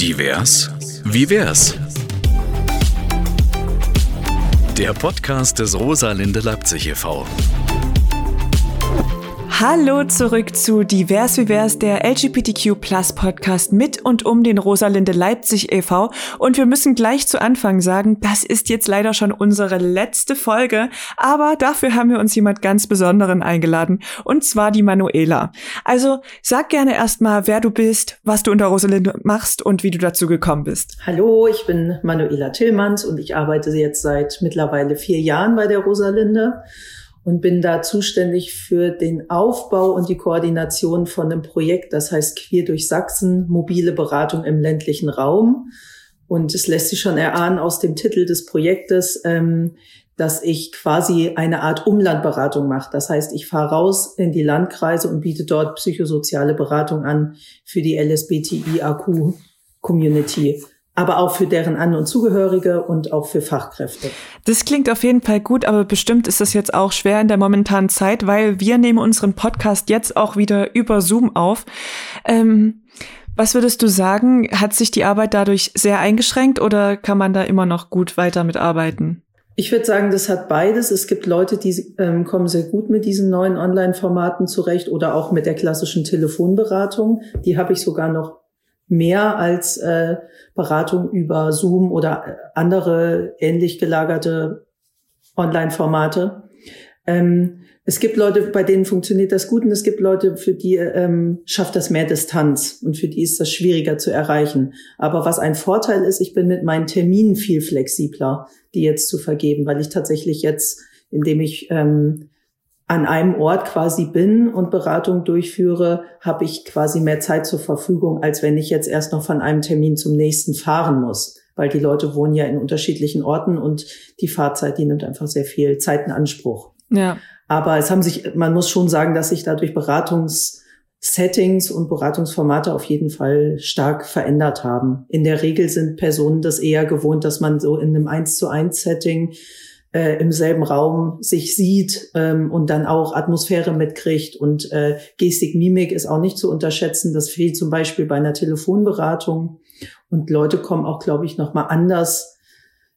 Divers? Wie wär's? Der Podcast des Rosalinde Leipzig e.V. Hallo zurück zu Divers Vivers, der LGBTQ Plus Podcast mit und um den Rosalinde Leipzig e.V. Und wir müssen gleich zu Anfang sagen, das ist jetzt leider schon unsere letzte Folge, aber dafür haben wir uns jemand ganz Besonderen eingeladen, und zwar die Manuela. Also sag gerne erstmal, wer du bist, was du unter Rosalinde machst und wie du dazu gekommen bist. Hallo, ich bin Manuela Tillmanns und ich arbeite jetzt seit mittlerweile vier Jahren bei der Rosalinde und bin da zuständig für den Aufbau und die Koordination von einem Projekt, das heißt Queer durch Sachsen, mobile Beratung im ländlichen Raum. Und es lässt sich schon erahnen aus dem Titel des Projektes, ähm, dass ich quasi eine Art Umlandberatung mache. Das heißt, ich fahre raus in die Landkreise und biete dort psychosoziale Beratung an für die LSBTIAQ-Community aber auch für deren An- und Zugehörige und auch für Fachkräfte. Das klingt auf jeden Fall gut, aber bestimmt ist das jetzt auch schwer in der momentanen Zeit, weil wir nehmen unseren Podcast jetzt auch wieder über Zoom auf. Ähm, was würdest du sagen? Hat sich die Arbeit dadurch sehr eingeschränkt oder kann man da immer noch gut weiter mitarbeiten? Ich würde sagen, das hat beides. Es gibt Leute, die ähm, kommen sehr gut mit diesen neuen Online-Formaten zurecht oder auch mit der klassischen Telefonberatung. Die habe ich sogar noch mehr als äh, Beratung über Zoom oder äh, andere ähnlich gelagerte Online-Formate. Ähm, es gibt Leute, bei denen funktioniert das gut und es gibt Leute, für die ähm, schafft das mehr Distanz und für die ist das schwieriger zu erreichen. Aber was ein Vorteil ist, ich bin mit meinen Terminen viel flexibler, die jetzt zu vergeben, weil ich tatsächlich jetzt, indem ich ähm, an einem Ort quasi bin und Beratung durchführe, habe ich quasi mehr Zeit zur Verfügung, als wenn ich jetzt erst noch von einem Termin zum nächsten fahren muss. Weil die Leute wohnen ja in unterschiedlichen Orten und die Fahrzeit, die nimmt einfach sehr viel Zeit in Anspruch. Ja. Aber es haben sich, man muss schon sagen, dass sich dadurch Beratungssettings und Beratungsformate auf jeden Fall stark verändert haben. In der Regel sind Personen das eher gewohnt, dass man so in einem Eins zu eins Setting äh, im selben Raum sich sieht ähm, und dann auch Atmosphäre mitkriegt. Und äh, Gestik, Mimik ist auch nicht zu unterschätzen. Das fehlt zum Beispiel bei einer Telefonberatung. Und Leute kommen auch, glaube ich, noch mal anders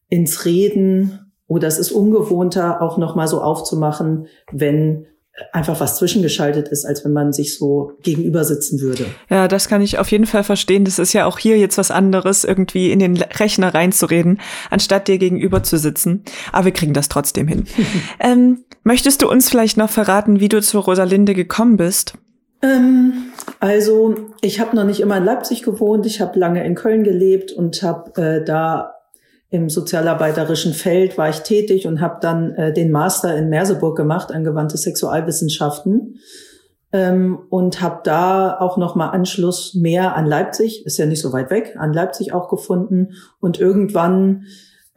ins Reden. Oder es ist ungewohnter, auch noch mal so aufzumachen, wenn einfach was zwischengeschaltet ist, als wenn man sich so gegenüber sitzen würde. Ja, das kann ich auf jeden Fall verstehen. Das ist ja auch hier jetzt was anderes, irgendwie in den Rechner reinzureden, anstatt dir gegenüber zu sitzen. Aber wir kriegen das trotzdem hin. ähm, möchtest du uns vielleicht noch verraten, wie du zu Rosalinde gekommen bist? Ähm, also ich habe noch nicht immer in Leipzig gewohnt. Ich habe lange in Köln gelebt und habe äh, da im sozialarbeiterischen Feld war ich tätig und habe dann äh, den Master in Merseburg gemacht, angewandte Sexualwissenschaften. Ähm, und habe da auch nochmal Anschluss mehr an Leipzig, ist ja nicht so weit weg, an Leipzig auch gefunden. Und irgendwann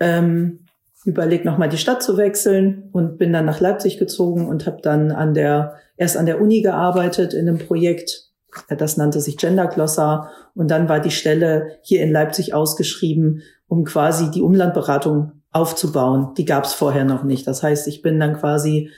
ähm, überlegt nochmal die Stadt zu wechseln und bin dann nach Leipzig gezogen und habe dann an der erst an der Uni gearbeitet in einem Projekt, das nannte sich Gender Glossar und dann war die Stelle hier in Leipzig ausgeschrieben um quasi die Umlandberatung aufzubauen. Die gab es vorher noch nicht. Das heißt, ich bin dann quasi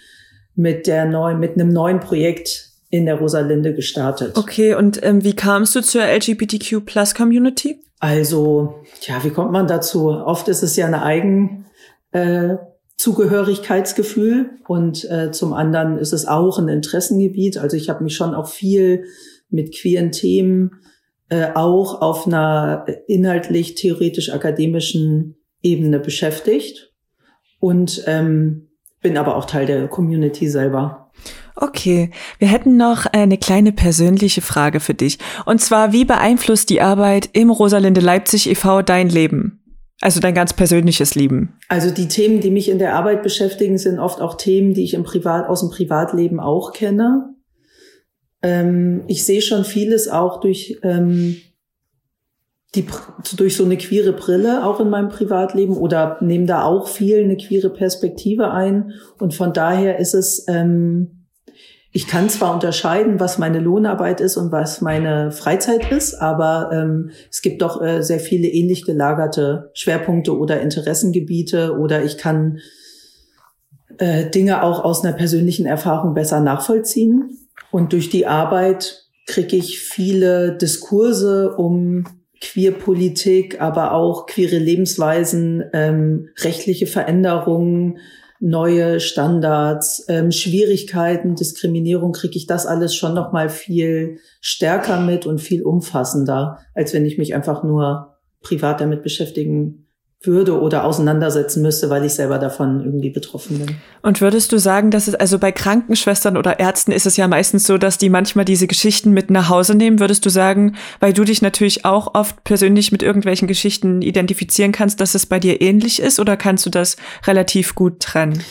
mit der neuen, mit einem neuen Projekt in der Rosalinde gestartet. Okay, und ähm, wie kamst du zur LGBTQ Plus Community? Also, ja, wie kommt man dazu? Oft ist es ja eine Eigen äh, Zugehörigkeitsgefühl und äh, zum anderen ist es auch ein Interessengebiet. Also ich habe mich schon auch viel mit queeren Themen äh, auch auf einer inhaltlich theoretisch-akademischen Ebene beschäftigt und ähm, bin aber auch Teil der Community selber. Okay, wir hätten noch eine kleine persönliche Frage für dich. Und zwar, wie beeinflusst die Arbeit im Rosalinde Leipzig e.V. dein Leben? Also dein ganz persönliches Leben. Also die Themen, die mich in der Arbeit beschäftigen, sind oft auch Themen, die ich im Privat, aus dem Privatleben auch kenne. Ähm, ich sehe schon vieles auch durch ähm, die durch so eine queere Brille auch in meinem Privatleben oder nehme da auch viel eine queere Perspektive ein und von daher ist es ähm, ich kann zwar unterscheiden, was meine Lohnarbeit ist und was meine Freizeit ist, aber ähm, es gibt doch äh, sehr viele ähnlich gelagerte Schwerpunkte oder Interessengebiete oder ich kann äh, Dinge auch aus einer persönlichen Erfahrung besser nachvollziehen. Und durch die Arbeit kriege ich viele Diskurse, um Queerpolitik, aber auch queere Lebensweisen, ähm, rechtliche Veränderungen, neue Standards, ähm, Schwierigkeiten, Diskriminierung, kriege ich das alles schon noch mal viel stärker mit und viel umfassender, als wenn ich mich einfach nur privat damit beschäftigen würde oder auseinandersetzen müsste, weil ich selber davon irgendwie betroffen bin. Und würdest du sagen, dass es also bei Krankenschwestern oder Ärzten ist es ja meistens so, dass die manchmal diese Geschichten mit nach Hause nehmen? Würdest du sagen, weil du dich natürlich auch oft persönlich mit irgendwelchen Geschichten identifizieren kannst, dass es bei dir ähnlich ist oder kannst du das relativ gut trennen?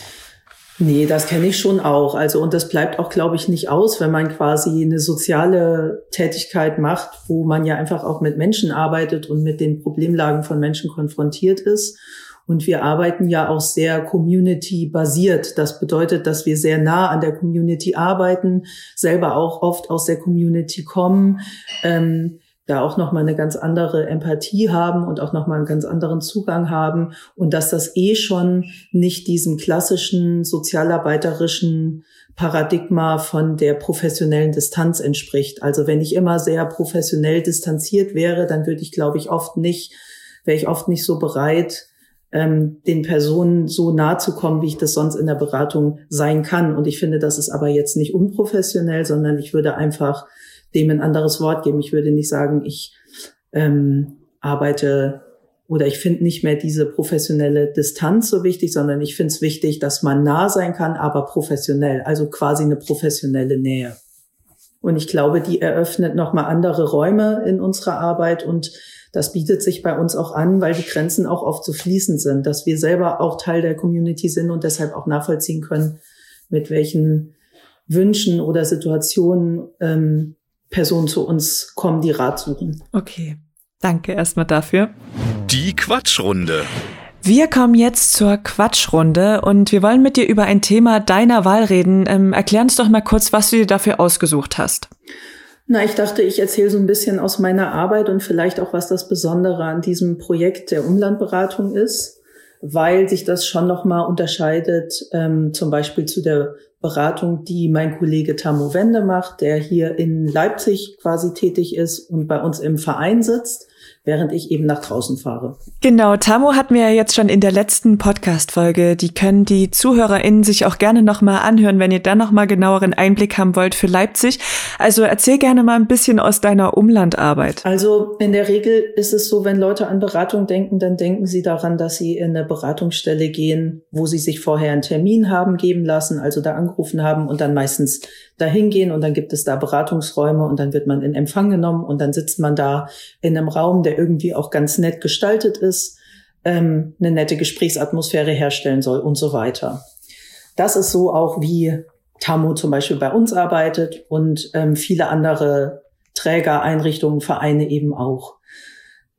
Nee, das kenne ich schon auch. Also, und das bleibt auch, glaube ich, nicht aus, wenn man quasi eine soziale Tätigkeit macht, wo man ja einfach auch mit Menschen arbeitet und mit den Problemlagen von Menschen konfrontiert ist. Und wir arbeiten ja auch sehr community-basiert. Das bedeutet, dass wir sehr nah an der Community arbeiten, selber auch oft aus der Community kommen. Ähm, da auch nochmal eine ganz andere Empathie haben und auch nochmal einen ganz anderen Zugang haben und dass das eh schon nicht diesem klassischen sozialarbeiterischen Paradigma von der professionellen Distanz entspricht. Also wenn ich immer sehr professionell distanziert wäre, dann würde ich, glaube ich, oft nicht, wäre ich oft nicht so bereit, ähm, den Personen so nahe zu kommen, wie ich das sonst in der Beratung sein kann. Und ich finde, das ist aber jetzt nicht unprofessionell, sondern ich würde einfach dem ein anderes Wort geben. Ich würde nicht sagen, ich ähm, arbeite oder ich finde nicht mehr diese professionelle Distanz so wichtig, sondern ich finde es wichtig, dass man nah sein kann, aber professionell, also quasi eine professionelle Nähe. Und ich glaube, die eröffnet nochmal andere Räume in unserer Arbeit und das bietet sich bei uns auch an, weil die Grenzen auch oft so fließend sind, dass wir selber auch Teil der Community sind und deshalb auch nachvollziehen können, mit welchen Wünschen oder Situationen ähm, Personen zu uns kommen, die Rat suchen. Okay, danke erstmal dafür. Die Quatschrunde. Wir kommen jetzt zur Quatschrunde und wir wollen mit dir über ein Thema deiner Wahl reden. Ähm, erklär uns doch mal kurz, was du dir dafür ausgesucht hast. Na, ich dachte, ich erzähle so ein bisschen aus meiner Arbeit und vielleicht auch, was das Besondere an diesem Projekt der Umlandberatung ist, weil sich das schon nochmal unterscheidet, ähm, zum Beispiel zu der Beratung, die mein Kollege Tammo Wende macht, der hier in Leipzig quasi tätig ist und bei uns im Verein sitzt während ich eben nach draußen fahre. Genau, Tamo hat mir ja jetzt schon in der letzten Podcast-Folge, die können die ZuhörerInnen sich auch gerne nochmal anhören, wenn ihr dann nochmal genaueren Einblick haben wollt für Leipzig. Also erzähl gerne mal ein bisschen aus deiner Umlandarbeit. Also in der Regel ist es so, wenn Leute an Beratung denken, dann denken sie daran, dass sie in eine Beratungsstelle gehen, wo sie sich vorher einen Termin haben geben lassen, also da angerufen haben und dann meistens dahin gehen und dann gibt es da Beratungsräume und dann wird man in Empfang genommen und dann sitzt man da in einem Raum, der irgendwie auch ganz nett gestaltet ist, ähm, eine nette Gesprächsatmosphäre herstellen soll und so weiter. Das ist so auch wie Tamu zum Beispiel bei uns arbeitet und ähm, viele andere Träger, Einrichtungen, Vereine eben auch.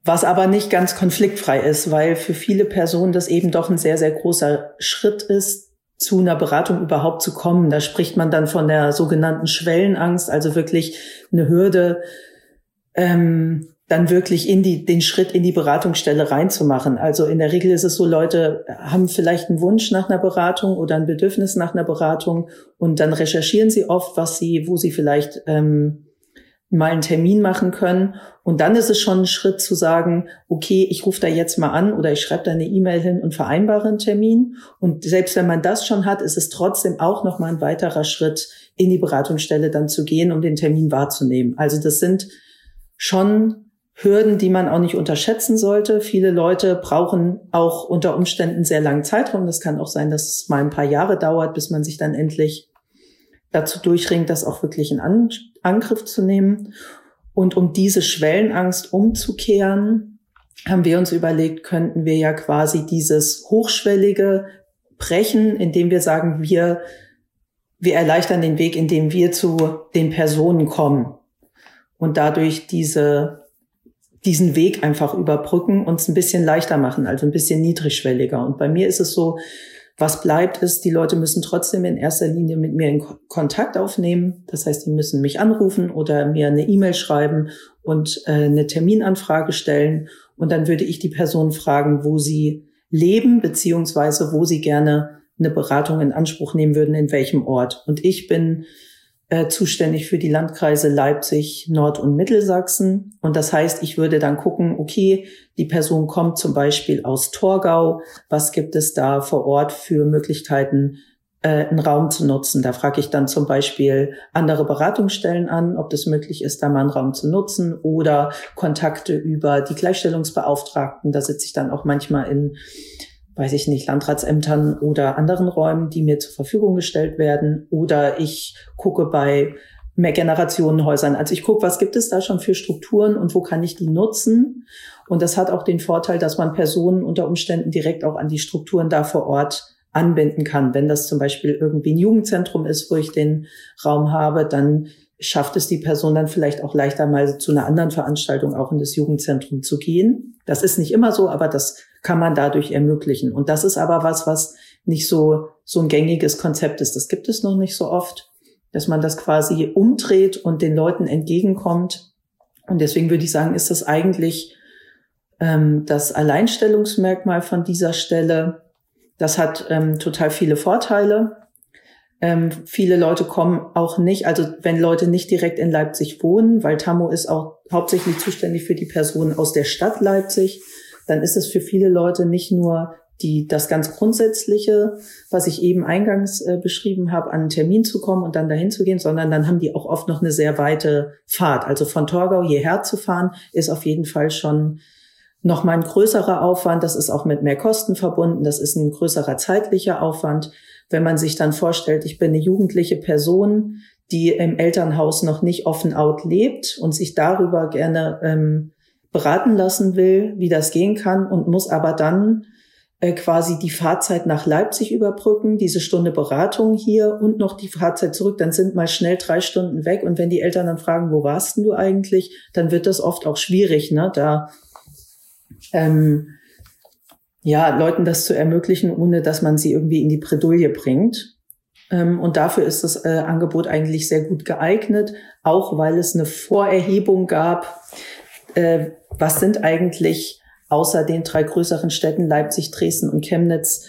Was aber nicht ganz konfliktfrei ist, weil für viele Personen das eben doch ein sehr, sehr großer Schritt ist, zu einer Beratung überhaupt zu kommen. Da spricht man dann von der sogenannten Schwellenangst, also wirklich eine Hürde, ähm, dann wirklich in die, den Schritt in die Beratungsstelle reinzumachen. Also in der Regel ist es so, Leute haben vielleicht einen Wunsch nach einer Beratung oder ein Bedürfnis nach einer Beratung und dann recherchieren sie oft, was sie, wo sie vielleicht ähm, mal einen Termin machen können. Und dann ist es schon ein Schritt zu sagen, okay, ich rufe da jetzt mal an oder ich schreibe da eine E-Mail hin und vereinbare einen Termin. Und selbst wenn man das schon hat, ist es trotzdem auch noch mal ein weiterer Schritt, in die Beratungsstelle dann zu gehen, um den Termin wahrzunehmen. Also das sind schon Hürden, die man auch nicht unterschätzen sollte. Viele Leute brauchen auch unter Umständen sehr langen Zeitraum. Das kann auch sein, dass es mal ein paar Jahre dauert, bis man sich dann endlich dazu durchringt, das auch wirklich in An Angriff zu nehmen. Und um diese Schwellenangst umzukehren, haben wir uns überlegt, könnten wir ja quasi dieses Hochschwellige brechen, indem wir sagen, wir, wir erleichtern den Weg, indem wir zu den Personen kommen und dadurch diese, diesen Weg einfach überbrücken, uns ein bisschen leichter machen, also ein bisschen niedrigschwelliger. Und bei mir ist es so, was bleibt ist, die Leute müssen trotzdem in erster Linie mit mir in Kontakt aufnehmen. Das heißt, die müssen mich anrufen oder mir eine E-Mail schreiben und äh, eine Terminanfrage stellen. Und dann würde ich die Person fragen, wo sie leben, beziehungsweise wo sie gerne eine Beratung in Anspruch nehmen würden, in welchem Ort. Und ich bin äh, zuständig für die Landkreise Leipzig, Nord- und Mittelsachsen. Und das heißt, ich würde dann gucken, okay, die Person kommt zum Beispiel aus Torgau. Was gibt es da vor Ort für Möglichkeiten, äh, einen Raum zu nutzen? Da frage ich dann zum Beispiel andere Beratungsstellen an, ob das möglich ist, da mal einen Raum zu nutzen oder Kontakte über die Gleichstellungsbeauftragten. Da sitze ich dann auch manchmal in weiß ich nicht, Landratsämtern oder anderen Räumen, die mir zur Verfügung gestellt werden. Oder ich gucke bei Mehrgenerationenhäusern. Also ich gucke, was gibt es da schon für Strukturen und wo kann ich die nutzen. Und das hat auch den Vorteil, dass man Personen unter Umständen direkt auch an die Strukturen da vor Ort anbinden kann. Wenn das zum Beispiel irgendwie ein Jugendzentrum ist, wo ich den Raum habe, dann schafft es die Person dann vielleicht auch leichter mal zu einer anderen Veranstaltung auch in das Jugendzentrum zu gehen. Das ist nicht immer so, aber das kann man dadurch ermöglichen. Und das ist aber was, was nicht so, so ein gängiges Konzept ist. Das gibt es noch nicht so oft, dass man das quasi umdreht und den Leuten entgegenkommt. Und deswegen würde ich sagen, ist das eigentlich ähm, das Alleinstellungsmerkmal von dieser Stelle. Das hat ähm, total viele Vorteile. Ähm, viele Leute kommen auch nicht, also wenn Leute nicht direkt in Leipzig wohnen, weil Tammo ist auch hauptsächlich zuständig für die Personen aus der Stadt Leipzig dann ist es für viele Leute nicht nur die, das ganz Grundsätzliche, was ich eben eingangs äh, beschrieben habe, an einen Termin zu kommen und dann dahin zu gehen, sondern dann haben die auch oft noch eine sehr weite Fahrt. Also von Torgau hierher zu fahren, ist auf jeden Fall schon noch mal ein größerer Aufwand. Das ist auch mit mehr Kosten verbunden. Das ist ein größerer zeitlicher Aufwand. Wenn man sich dann vorstellt, ich bin eine jugendliche Person, die im Elternhaus noch nicht offen out lebt und sich darüber gerne ähm, beraten lassen will, wie das gehen kann und muss aber dann äh, quasi die Fahrzeit nach Leipzig überbrücken, diese Stunde Beratung hier und noch die Fahrzeit zurück, dann sind mal schnell drei Stunden weg. Und wenn die Eltern dann fragen, wo warst denn du eigentlich, dann wird das oft auch schwierig, ne? Da ähm, ja, Leuten das zu ermöglichen, ohne dass man sie irgendwie in die Bredouille bringt. Ähm, und dafür ist das äh, Angebot eigentlich sehr gut geeignet, auch weil es eine Vorerhebung gab, äh, was sind eigentlich außer den drei größeren Städten Leipzig, Dresden und Chemnitz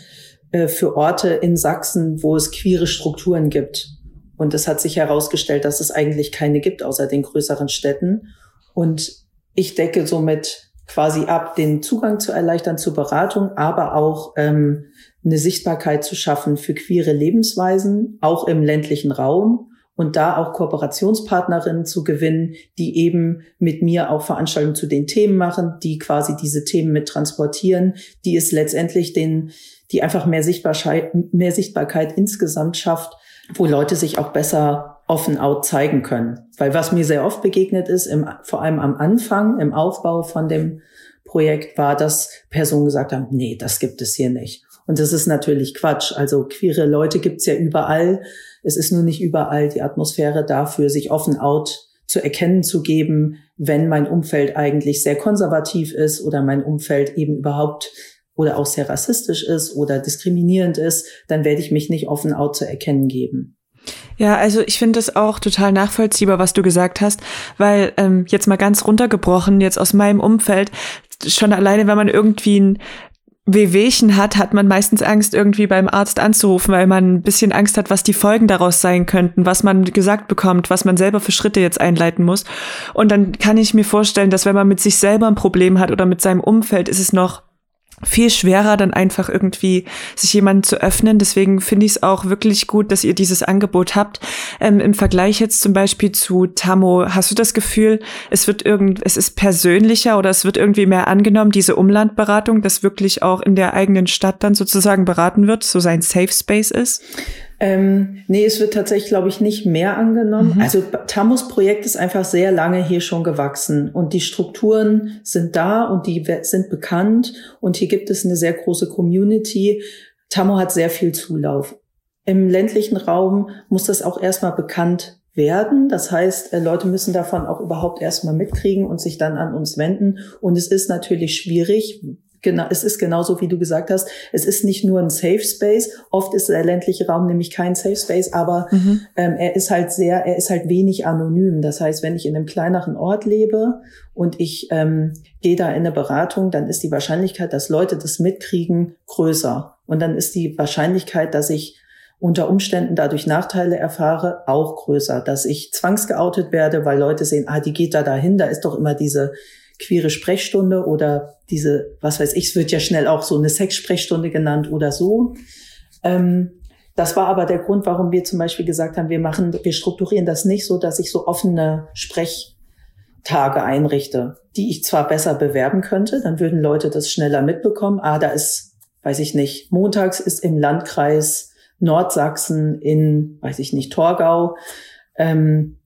äh, für Orte in Sachsen, wo es queere Strukturen gibt. Und es hat sich herausgestellt, dass es eigentlich keine gibt außer den größeren Städten. Und ich decke somit quasi ab, den Zugang zu erleichtern zur Beratung, aber auch ähm, eine Sichtbarkeit zu schaffen für queere Lebensweisen, auch im ländlichen Raum und da auch Kooperationspartnerinnen zu gewinnen, die eben mit mir auch Veranstaltungen zu den Themen machen, die quasi diese Themen mit transportieren, die es letztendlich den, die einfach mehr mehr Sichtbarkeit insgesamt schafft, wo Leute sich auch besser offen out zeigen können. Weil was mir sehr oft begegnet ist, im, vor allem am Anfang, im Aufbau von dem Projekt, war, dass Personen gesagt haben, nee, das gibt es hier nicht. Und das ist natürlich Quatsch. Also queere Leute gibt's ja überall. Es ist nur nicht überall die Atmosphäre dafür, sich offen out zu erkennen zu geben, wenn mein Umfeld eigentlich sehr konservativ ist oder mein Umfeld eben überhaupt oder auch sehr rassistisch ist oder diskriminierend ist, dann werde ich mich nicht offen out zu erkennen geben. Ja, also ich finde es auch total nachvollziehbar, was du gesagt hast, weil ähm, jetzt mal ganz runtergebrochen, jetzt aus meinem Umfeld, schon alleine, wenn man irgendwie ein Wehwehchen hat, hat man meistens Angst, irgendwie beim Arzt anzurufen, weil man ein bisschen Angst hat, was die Folgen daraus sein könnten, was man gesagt bekommt, was man selber für Schritte jetzt einleiten muss. Und dann kann ich mir vorstellen, dass wenn man mit sich selber ein Problem hat oder mit seinem Umfeld, ist es noch viel schwerer, dann einfach irgendwie sich jemanden zu öffnen. Deswegen finde ich es auch wirklich gut, dass ihr dieses Angebot habt. Ähm, Im Vergleich jetzt zum Beispiel zu Tammo, hast du das Gefühl, es wird irgend, es ist persönlicher oder es wird irgendwie mehr angenommen, diese Umlandberatung, dass wirklich auch in der eigenen Stadt dann sozusagen beraten wird, so sein Safe Space ist? Ähm, nee, es wird tatsächlich, glaube ich, nicht mehr angenommen. Mhm. Also Tamus Projekt ist einfach sehr lange hier schon gewachsen und die Strukturen sind da und die sind bekannt und hier gibt es eine sehr große Community. Tamo hat sehr viel Zulauf. Im ländlichen Raum muss das auch erstmal bekannt werden. Das heißt, äh, Leute müssen davon auch überhaupt erstmal mitkriegen und sich dann an uns wenden. Und es ist natürlich schwierig, Genau, es ist genauso, wie du gesagt hast. Es ist nicht nur ein Safe Space. Oft ist der ländliche Raum nämlich kein Safe Space, aber mhm. ähm, er ist halt sehr, er ist halt wenig anonym. Das heißt, wenn ich in einem kleineren Ort lebe und ich ähm, gehe da in eine Beratung, dann ist die Wahrscheinlichkeit, dass Leute das mitkriegen, größer. Und dann ist die Wahrscheinlichkeit, dass ich unter Umständen dadurch Nachteile erfahre, auch größer. Dass ich zwangsgeoutet werde, weil Leute sehen, ah, die geht da dahin, da ist doch immer diese queere Sprechstunde oder diese, was weiß ich, es wird ja schnell auch so eine Sexsprechstunde genannt oder so. Ähm, das war aber der Grund, warum wir zum Beispiel gesagt haben, wir machen, wir strukturieren das nicht so, dass ich so offene Sprechtage einrichte, die ich zwar besser bewerben könnte, dann würden Leute das schneller mitbekommen. Ah, da ist, weiß ich nicht, montags ist im Landkreis Nordsachsen in, weiß ich nicht, Torgau, ähm,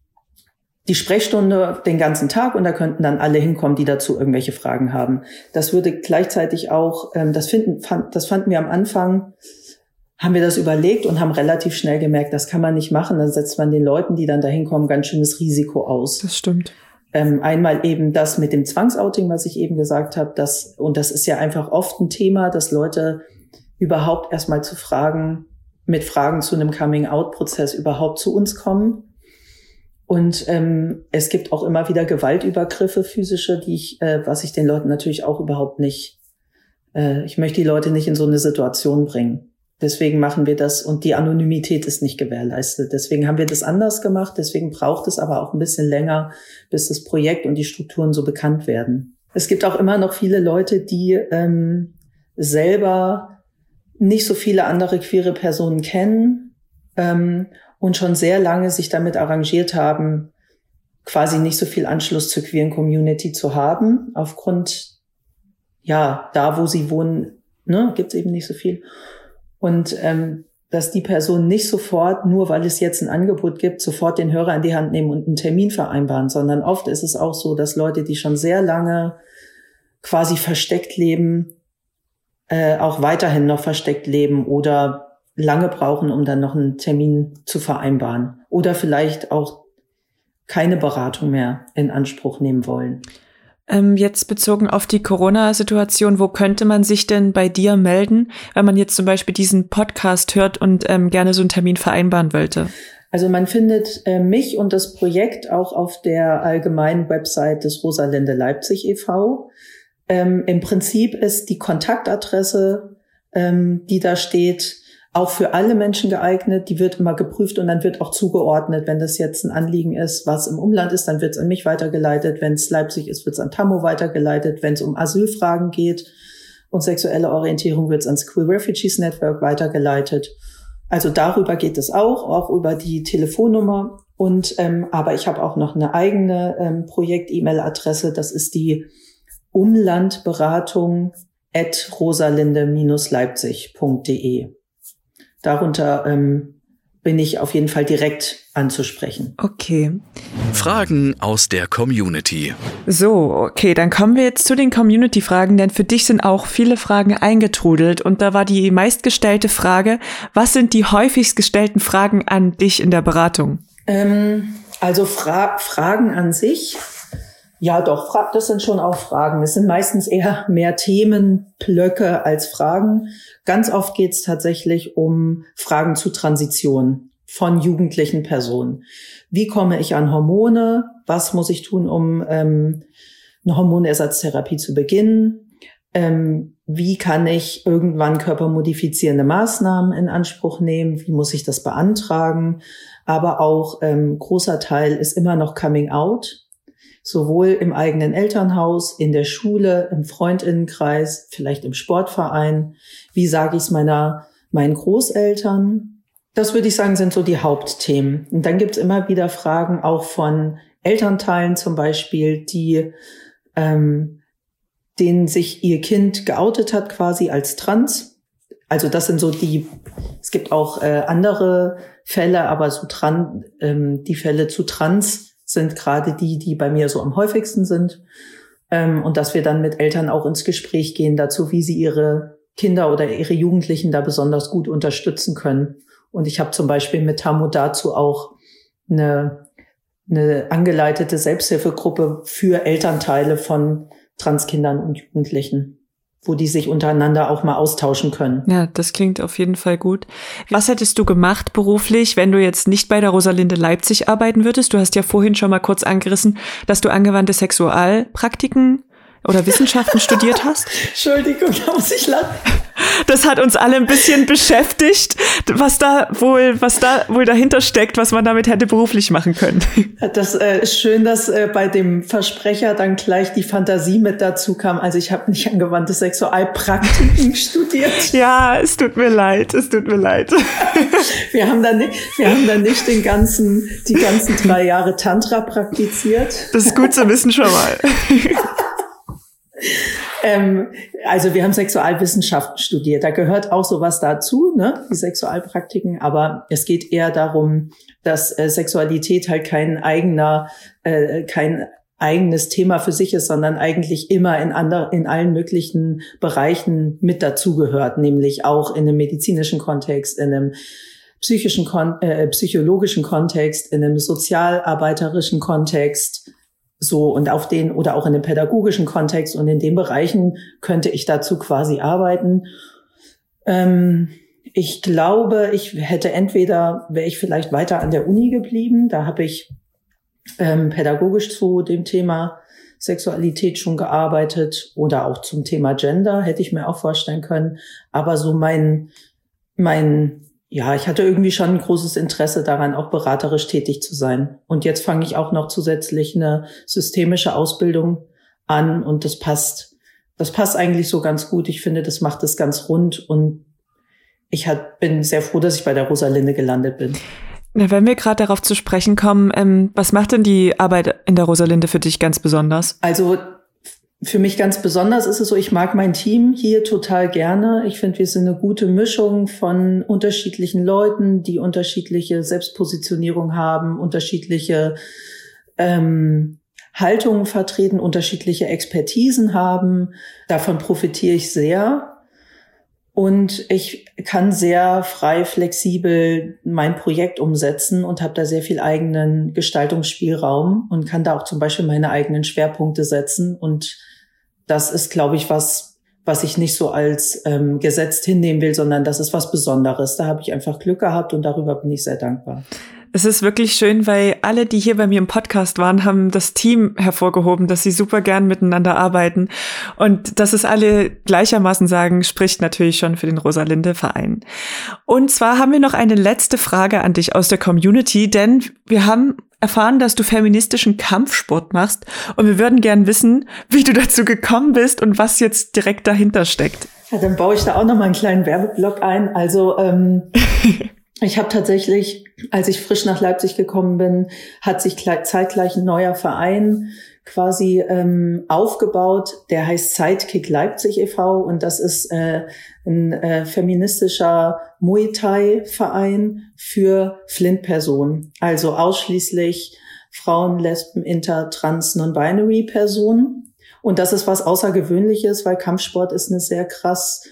die Sprechstunde den ganzen Tag und da könnten dann alle hinkommen, die dazu irgendwelche Fragen haben. Das würde gleichzeitig auch, ähm, das finden, fand, das fanden wir am Anfang, haben wir das überlegt und haben relativ schnell gemerkt, das kann man nicht machen. Dann setzt man den Leuten, die dann da hinkommen, ganz schönes Risiko aus. Das stimmt. Ähm, einmal eben das mit dem Zwangsouting, was ich eben gesagt habe, das, und das ist ja einfach oft ein Thema, dass Leute überhaupt erstmal zu Fragen, mit Fragen zu einem Coming-out-Prozess überhaupt zu uns kommen und ähm, es gibt auch immer wieder Gewaltübergriffe, physische, die ich, äh, was ich den Leuten natürlich auch überhaupt nicht, äh, ich möchte die Leute nicht in so eine Situation bringen. Deswegen machen wir das und die Anonymität ist nicht gewährleistet. Deswegen haben wir das anders gemacht. Deswegen braucht es aber auch ein bisschen länger, bis das Projekt und die Strukturen so bekannt werden. Es gibt auch immer noch viele Leute, die ähm, selber nicht so viele andere queere Personen kennen ähm, und schon sehr lange sich damit arrangiert haben, quasi nicht so viel Anschluss zur queeren Community zu haben, aufgrund, ja, da wo sie wohnen, ne, gibt es eben nicht so viel. Und ähm, dass die Person nicht sofort, nur weil es jetzt ein Angebot gibt, sofort den Hörer in die Hand nehmen und einen Termin vereinbaren, sondern oft ist es auch so, dass Leute, die schon sehr lange quasi versteckt leben, äh, auch weiterhin noch versteckt leben oder lange brauchen, um dann noch einen Termin zu vereinbaren. Oder vielleicht auch keine Beratung mehr in Anspruch nehmen wollen. Ähm, jetzt bezogen auf die Corona-Situation, wo könnte man sich denn bei dir melden, wenn man jetzt zum Beispiel diesen Podcast hört und ähm, gerne so einen Termin vereinbaren wollte? Also man findet äh, mich und das Projekt auch auf der allgemeinen Website des Rosalinde Leipzig e.V. Ähm, Im Prinzip ist die Kontaktadresse, ähm, die da steht, auch für alle Menschen geeignet. Die wird immer geprüft und dann wird auch zugeordnet. Wenn das jetzt ein Anliegen ist, was im Umland ist, dann wird es an mich weitergeleitet. Wenn es Leipzig ist, wird es an Tammo weitergeleitet. Wenn es um Asylfragen geht und sexuelle Orientierung, wird es ans Queer Refugees Network weitergeleitet. Also darüber geht es auch, auch über die Telefonnummer. Und ähm, aber ich habe auch noch eine eigene ähm, Projekt-E-Mail-Adresse. Das ist die Umlandberatung at rosalinde-leipzig.de. Darunter ähm, bin ich auf jeden Fall direkt anzusprechen. Okay. Fragen aus der Community. So, okay, dann kommen wir jetzt zu den Community-Fragen, denn für dich sind auch viele Fragen eingetrudelt und da war die meistgestellte Frage, was sind die häufigst gestellten Fragen an dich in der Beratung? Ähm, also Fra Fragen an sich ja, doch, das sind schon auch Fragen. Es sind meistens eher mehr Themenblöcke als Fragen. Ganz oft geht es tatsächlich um Fragen zu Transition von jugendlichen Personen. Wie komme ich an Hormone? Was muss ich tun, um ähm, eine Hormonersatztherapie zu beginnen? Ähm, wie kann ich irgendwann körpermodifizierende Maßnahmen in Anspruch nehmen? Wie muss ich das beantragen? Aber auch ähm, großer Teil ist immer noch Coming Out sowohl im eigenen Elternhaus, in der Schule, im Freundinnenkreis, vielleicht im Sportverein. Wie sage ich es meiner, meinen Großeltern? Das würde ich sagen, sind so die Hauptthemen. Und dann gibt es immer wieder Fragen auch von Elternteilen zum Beispiel, die ähm, denen sich ihr Kind geoutet hat quasi als trans. Also das sind so die, es gibt auch äh, andere Fälle, aber so dran, ähm, die Fälle zu trans sind gerade die, die bei mir so am häufigsten sind. Ähm, und dass wir dann mit Eltern auch ins Gespräch gehen dazu, wie sie ihre Kinder oder ihre Jugendlichen da besonders gut unterstützen können. Und ich habe zum Beispiel mit Tamu dazu auch eine, eine angeleitete Selbsthilfegruppe für Elternteile von Transkindern und Jugendlichen wo die sich untereinander auch mal austauschen können. Ja, das klingt auf jeden Fall gut. Was hättest du gemacht beruflich, wenn du jetzt nicht bei der Rosalinde Leipzig arbeiten würdest? Du hast ja vorhin schon mal kurz angerissen, dass du angewandte Sexualpraktiken oder Wissenschaften studiert hast. Entschuldigung, da muss ich lachen. Das hat uns alle ein bisschen beschäftigt, was da wohl, was da wohl dahinter steckt, was man damit hätte beruflich machen können. Das äh, ist schön, dass äh, bei dem Versprecher dann gleich die Fantasie mit dazu kam. Also ich habe nicht angewandte Sexualpraktiken studiert. Ja, es tut mir leid, es tut mir leid. Wir haben dann nicht, wir haben dann nicht den ganzen, die ganzen drei Jahre Tantra praktiziert. Das ist gut zu wissen schon mal. Ähm, also wir haben Sexualwissenschaften studiert. Da gehört auch sowas dazu, ne? die Sexualpraktiken. Aber es geht eher darum, dass äh, Sexualität halt kein eigener, äh, kein eigenes Thema für sich ist, sondern eigentlich immer in, ander, in allen möglichen Bereichen mit dazugehört, nämlich auch in einem medizinischen Kontext, in einem psychischen, äh, psychologischen Kontext, in einem sozialarbeiterischen Kontext, so und auf den oder auch in dem pädagogischen Kontext und in den Bereichen könnte ich dazu quasi arbeiten. Ähm, ich glaube, ich hätte entweder wäre ich vielleicht weiter an der Uni geblieben. Da habe ich ähm, pädagogisch zu dem Thema Sexualität schon gearbeitet oder auch zum Thema Gender hätte ich mir auch vorstellen können. Aber so mein mein ja, ich hatte irgendwie schon ein großes Interesse daran, auch beraterisch tätig zu sein. Und jetzt fange ich auch noch zusätzlich eine systemische Ausbildung an und das passt, das passt eigentlich so ganz gut. Ich finde, das macht es ganz rund und ich hat, bin sehr froh, dass ich bei der Rosalinde gelandet bin. Na, wenn wir gerade darauf zu sprechen kommen, ähm, was macht denn die Arbeit in der Rosalinde für dich ganz besonders? Also für mich ganz besonders ist es so, ich mag mein Team hier total gerne. Ich finde, wir sind eine gute Mischung von unterschiedlichen Leuten, die unterschiedliche Selbstpositionierung haben, unterschiedliche ähm, Haltungen vertreten, unterschiedliche Expertisen haben. Davon profitiere ich sehr. Und ich kann sehr frei, flexibel mein Projekt umsetzen und habe da sehr viel eigenen Gestaltungsspielraum und kann da auch zum Beispiel meine eigenen Schwerpunkte setzen und das ist, glaube ich, was, was ich nicht so als ähm, gesetzt hinnehmen will, sondern das ist was Besonderes. Da habe ich einfach Glück gehabt und darüber bin ich sehr dankbar. Es ist wirklich schön, weil alle, die hier bei mir im Podcast waren, haben das Team hervorgehoben, dass sie super gern miteinander arbeiten. Und dass es alle gleichermaßen sagen, spricht natürlich schon für den Rosalinde Verein. Und zwar haben wir noch eine letzte Frage an dich aus der Community, denn wir haben erfahren, dass du feministischen Kampfsport machst und wir würden gern wissen, wie du dazu gekommen bist und was jetzt direkt dahinter steckt. Ja, dann baue ich da auch noch mal einen kleinen Werbeblock ein. Also ähm, ich habe tatsächlich, als ich frisch nach Leipzig gekommen bin, hat sich zeitgleich ein neuer Verein quasi ähm, aufgebaut. Der heißt Sidekick Leipzig e.V. und das ist äh, ein äh, feministischer Muay Thai Verein für Flint-Personen, also ausschließlich Frauen, Lesben, Inter, Trans, Non-Binary Personen. Und das ist was Außergewöhnliches, weil Kampfsport ist eine sehr krass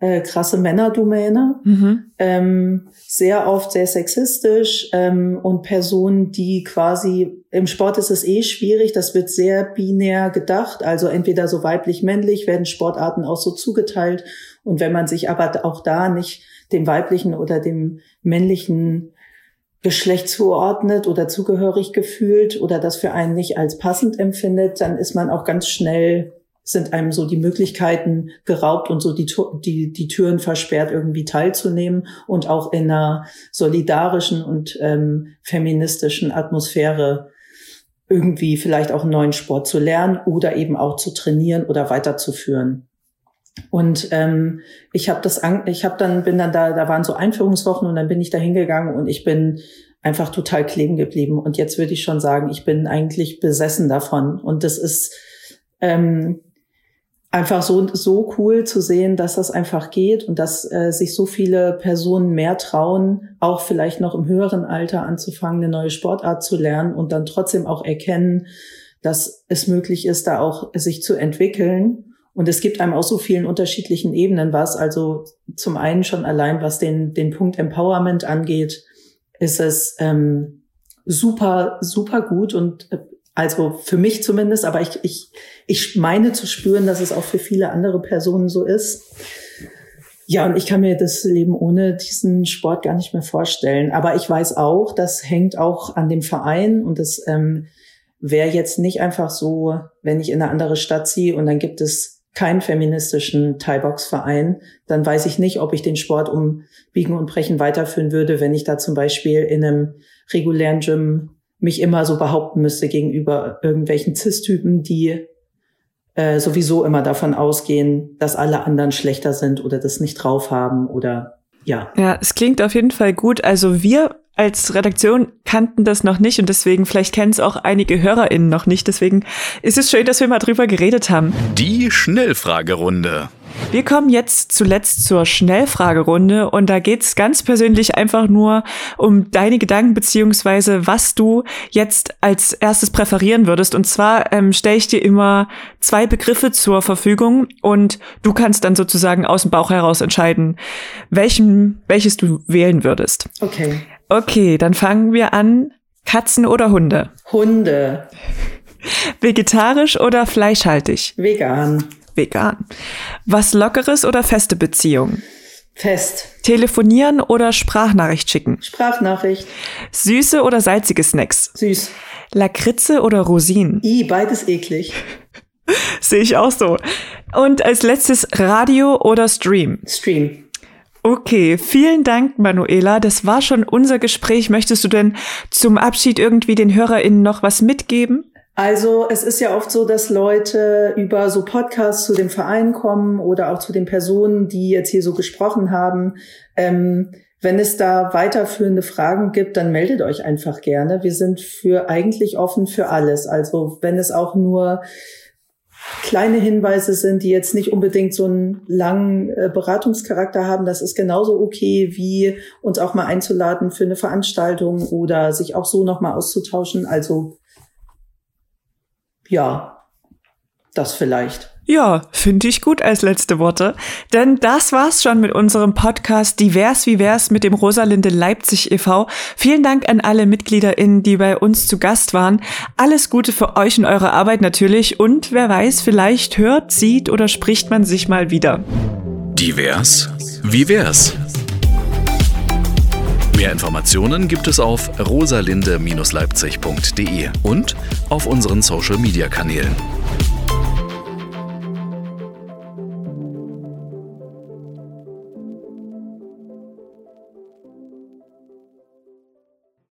äh, krasse Männerdomäne, mhm. ähm, sehr oft sehr sexistisch ähm, und Personen, die quasi im Sport ist es eh schwierig, das wird sehr binär gedacht, also entweder so weiblich-männlich werden Sportarten auch so zugeteilt und wenn man sich aber auch da nicht dem weiblichen oder dem männlichen Geschlecht zuordnet oder zugehörig gefühlt oder das für einen nicht als passend empfindet, dann ist man auch ganz schnell sind einem so die Möglichkeiten geraubt und so die, die, die Türen versperrt, irgendwie teilzunehmen und auch in einer solidarischen und ähm, feministischen Atmosphäre irgendwie vielleicht auch einen neuen Sport zu lernen oder eben auch zu trainieren oder weiterzuführen. Und ähm, ich habe das, an, ich habe dann bin dann da, da waren so Einführungswochen und dann bin ich da hingegangen und ich bin einfach total kleben geblieben. Und jetzt würde ich schon sagen, ich bin eigentlich besessen davon. Und das ist ähm, einfach so, so cool zu sehen, dass das einfach geht und dass äh, sich so viele Personen mehr trauen, auch vielleicht noch im höheren Alter anzufangen, eine neue Sportart zu lernen und dann trotzdem auch erkennen, dass es möglich ist, da auch sich zu entwickeln. Und es gibt einem auch so vielen unterschiedlichen Ebenen was. Also zum einen schon allein, was den, den Punkt Empowerment angeht, ist es ähm, super, super gut und äh, also für mich zumindest, aber ich, ich, ich meine zu spüren, dass es auch für viele andere Personen so ist. Ja, und ich kann mir das Leben ohne diesen Sport gar nicht mehr vorstellen. Aber ich weiß auch, das hängt auch an dem Verein und das ähm, wäre jetzt nicht einfach so, wenn ich in eine andere Stadt ziehe und dann gibt es keinen feministischen Thai-Box-Verein, dann weiß ich nicht, ob ich den Sport um Biegen und Brechen weiterführen würde, wenn ich da zum Beispiel in einem regulären Gym mich immer so behaupten müsste gegenüber irgendwelchen Cis-Typen, die äh, sowieso immer davon ausgehen, dass alle anderen schlechter sind oder das nicht drauf haben oder ja. Ja, es klingt auf jeden Fall gut. Also wir als Redaktion kannten das noch nicht und deswegen vielleicht kennen es auch einige HörerInnen noch nicht. Deswegen ist es schön, dass wir mal drüber geredet haben. Die Schnellfragerunde. Wir kommen jetzt zuletzt zur Schnellfragerunde und da geht's ganz persönlich einfach nur um deine Gedanken beziehungsweise was du jetzt als erstes präferieren würdest. Und zwar ähm, stelle ich dir immer zwei Begriffe zur Verfügung und du kannst dann sozusagen aus dem Bauch heraus entscheiden, welchen, welches du wählen würdest. Okay. Okay, dann fangen wir an. Katzen oder Hunde? Hunde. Vegetarisch oder fleischhaltig? Vegan. Vegan. Was Lockeres oder feste Beziehung? Fest. Telefonieren oder Sprachnachricht schicken? Sprachnachricht. Süße oder salzige Snacks? Süß. Lakritze oder Rosinen? I, beides eklig. Sehe ich auch so. Und als letztes Radio oder Stream? Stream. Okay, vielen Dank, Manuela. Das war schon unser Gespräch. Möchtest du denn zum Abschied irgendwie den HörerInnen noch was mitgeben? Also es ist ja oft so, dass Leute über so Podcasts zu dem Verein kommen oder auch zu den Personen, die jetzt hier so gesprochen haben. Ähm, wenn es da weiterführende Fragen gibt, dann meldet euch einfach gerne. Wir sind für eigentlich offen für alles. Also wenn es auch nur kleine Hinweise sind, die jetzt nicht unbedingt so einen langen äh, Beratungscharakter haben, das ist genauso okay, wie uns auch mal einzuladen für eine Veranstaltung oder sich auch so nochmal auszutauschen. Also ja, das vielleicht. Ja, finde ich gut als letzte Worte. Denn das war's schon mit unserem Podcast Divers wie wär's mit dem Rosalinde Leipzig e.V. Vielen Dank an alle MitgliederInnen, die bei uns zu Gast waren. Alles Gute für euch und eure Arbeit natürlich. Und wer weiß, vielleicht hört, sieht oder spricht man sich mal wieder. Divers wie wär's? Mehr Informationen gibt es auf rosalinde-leipzig.de und auf unseren Social-Media-Kanälen.